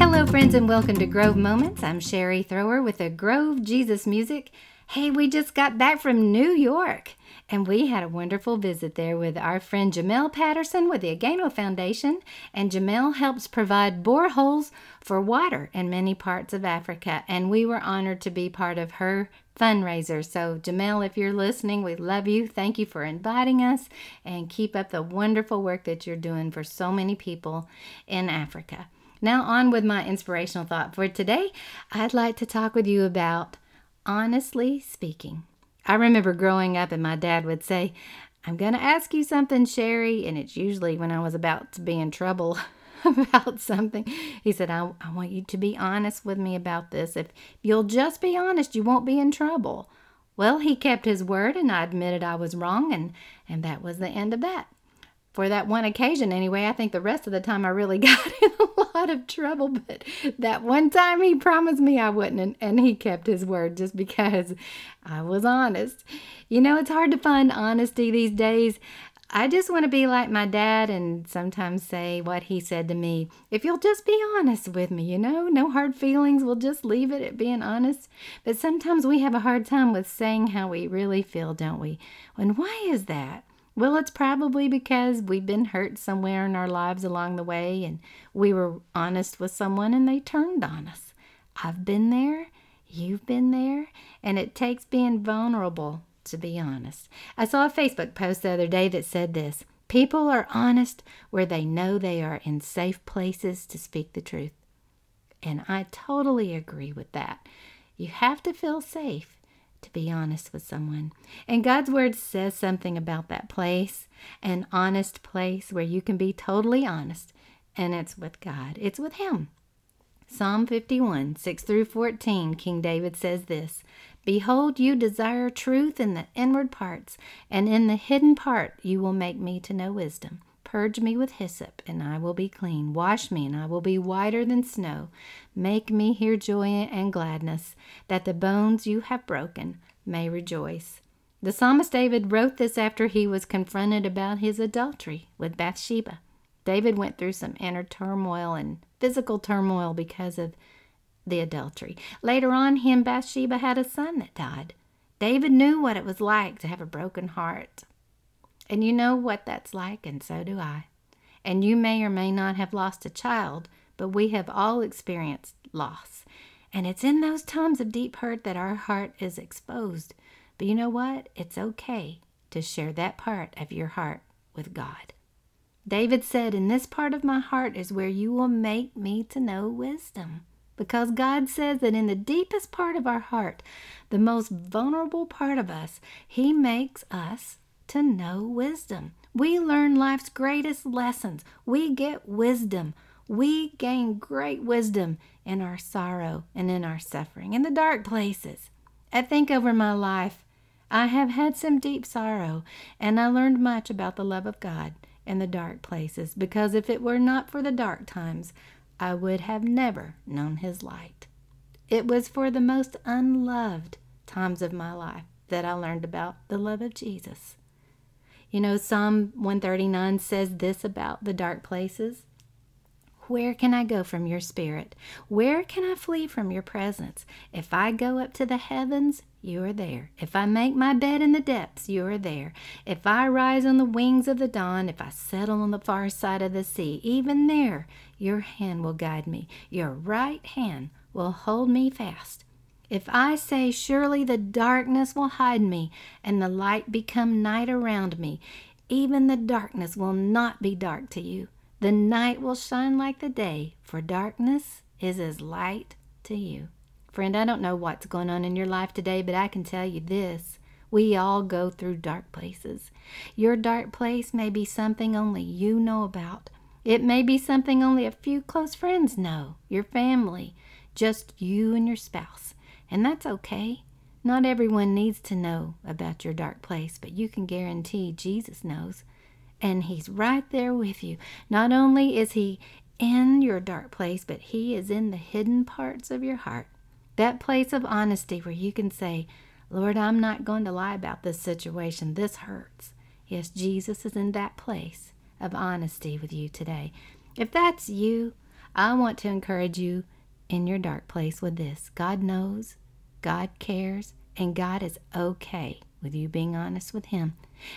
Hello, friends, and welcome to Grove Moments. I'm Sherry Thrower with the Grove Jesus Music. Hey, we just got back from New York and we had a wonderful visit there with our friend Jamel Patterson with the Ageno Foundation. And Jamel helps provide boreholes for water in many parts of Africa. And we were honored to be part of her fundraiser. So, Jamel, if you're listening, we love you. Thank you for inviting us and keep up the wonderful work that you're doing for so many people in Africa. Now, on with my inspirational thought for today. I'd like to talk with you about honestly speaking. I remember growing up, and my dad would say, I'm going to ask you something, Sherry. And it's usually when I was about to be in trouble about something. He said, I, I want you to be honest with me about this. If you'll just be honest, you won't be in trouble. Well, he kept his word, and I admitted I was wrong, and, and that was the end of that for that one occasion anyway. I think the rest of the time I really got in a lot of trouble, but that one time he promised me I wouldn't, and, and he kept his word just because I was honest. You know, it's hard to find honesty these days. I just want to be like my dad and sometimes say what he said to me. If you'll just be honest with me, you know, no hard feelings, we'll just leave it at being honest. But sometimes we have a hard time with saying how we really feel, don't we? And why is that? Well, it's probably because we've been hurt somewhere in our lives along the way and we were honest with someone and they turned on us. I've been there, you've been there, and it takes being vulnerable to be honest. I saw a Facebook post the other day that said this People are honest where they know they are in safe places to speak the truth. And I totally agree with that. You have to feel safe to be honest with someone. And God's word says something about that place, an honest place where you can be totally honest, and it's with God, it's with Him. Psalm 51, 6 through 14, King David says this Behold, you desire truth in the inward parts, and in the hidden part you will make me to know wisdom. Purge me with hyssop, and I will be clean. Wash me, and I will be whiter than snow. Make me hear joy and gladness, that the bones you have broken may rejoice. The psalmist David wrote this after he was confronted about his adultery with Bathsheba. David went through some inner turmoil and physical turmoil because of the adultery. Later on, and Bathsheba had a son that died. David knew what it was like to have a broken heart, and you know what that's like, and so do I. And you may or may not have lost a child, but we have all experienced loss. And it's in those times of deep hurt that our heart is exposed. But you know what? It's okay to share that part of your heart with God. David said, In this part of my heart is where you will make me to know wisdom. Because God says that in the deepest part of our heart, the most vulnerable part of us, He makes us to know wisdom. We learn life's greatest lessons. We get wisdom. We gain great wisdom in our sorrow and in our suffering, in the dark places. I think over my life, I have had some deep sorrow, and I learned much about the love of God in the dark places, because if it were not for the dark times, I would have never known His light. It was for the most unloved times of my life that I learned about the love of Jesus. You know, Psalm 139 says this about the dark places. Where can I go from your spirit? Where can I flee from your presence? If I go up to the heavens, you are there. If I make my bed in the depths, you are there. If I rise on the wings of the dawn, if I settle on the far side of the sea, even there your hand will guide me. Your right hand will hold me fast. If I say, Surely the darkness will hide me, and the light become night around me, even the darkness will not be dark to you. The night will shine like the day, for darkness is as light to you. Friend, I don't know what's going on in your life today, but I can tell you this. We all go through dark places. Your dark place may be something only you know about. It may be something only a few close friends know, your family, just you and your spouse. And that's okay. Not everyone needs to know about your dark place, but you can guarantee Jesus knows. And He's right there with you. Not only is He in your dark place, but He is in the hidden parts of your heart. That place of honesty where you can say, Lord, I'm not going to lie about this situation. This hurts. Yes, Jesus is in that place of honesty with you today. If that's you, I want to encourage you in your dark place with this God knows, God cares, and God is okay with you being honest with Him.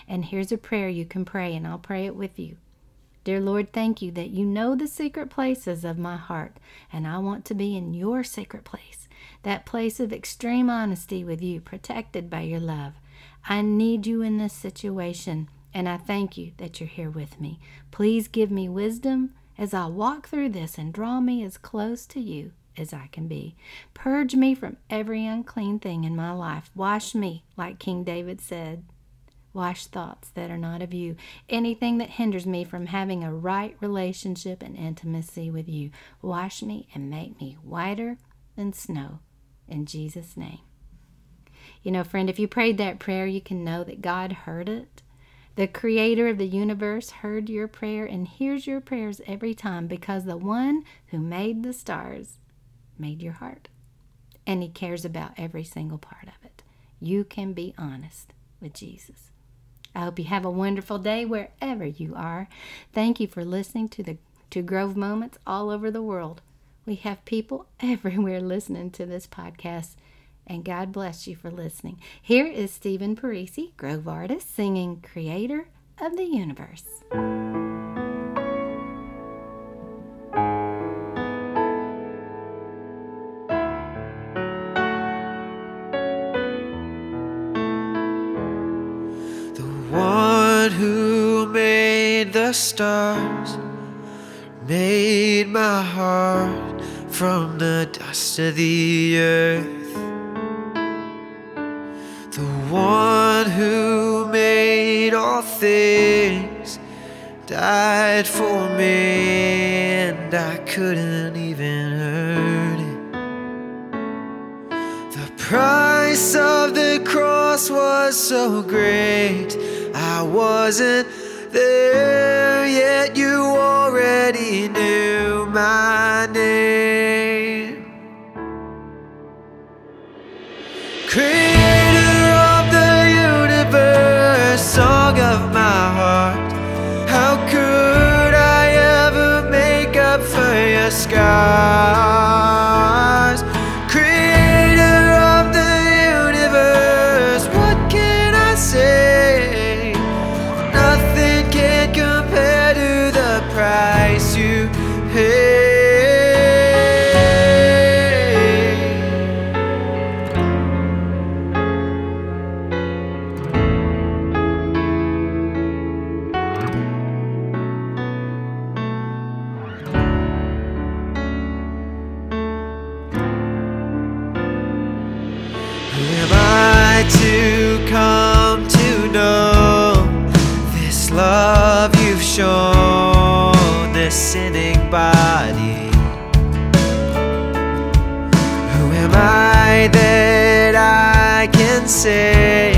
And here's a prayer you can pray, and I'll pray it with you. Dear Lord, thank you that you know the secret places of my heart, and I want to be in your secret place, that place of extreme honesty with you, protected by your love. I need you in this situation, and I thank you that you're here with me. Please give me wisdom as I walk through this and draw me as close to you as I can be. Purge me from every unclean thing in my life. Wash me, like King David said. Wash thoughts that are not of you. Anything that hinders me from having a right relationship and intimacy with you. Wash me and make me whiter than snow. In Jesus' name. You know, friend, if you prayed that prayer, you can know that God heard it. The creator of the universe heard your prayer and hears your prayers every time because the one who made the stars made your heart. And he cares about every single part of it. You can be honest with Jesus. I hope you have a wonderful day wherever you are. Thank you for listening to the to Grove Moments all over the world. We have people everywhere listening to this podcast, and God bless you for listening. Here is Stephen Parisi, Grove artist, singing Creator of the Universe. Stars made my heart from the dust of the earth. The one who made all things died for me, and I couldn't even earn it. The price of the cross was so great, I wasn't there yet, you already knew my name. Creator of the universe, song of my heart. How could I ever make up for your scars? Sinning body? Who am I that I can say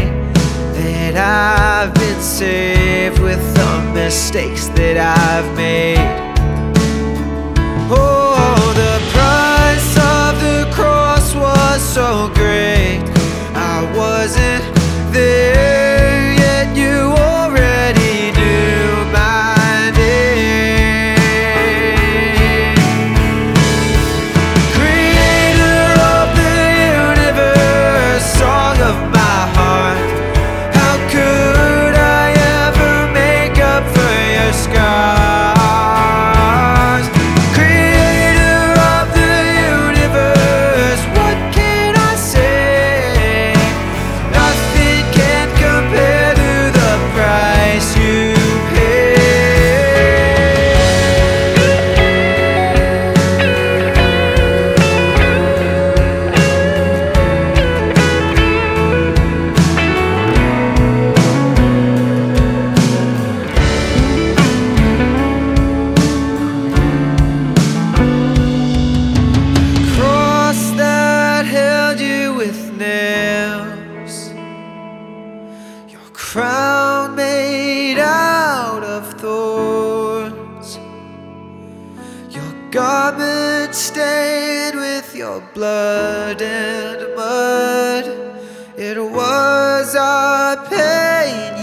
that I've been saved with the mistakes that I've made? Garment stained with your blood and mud. It was our pain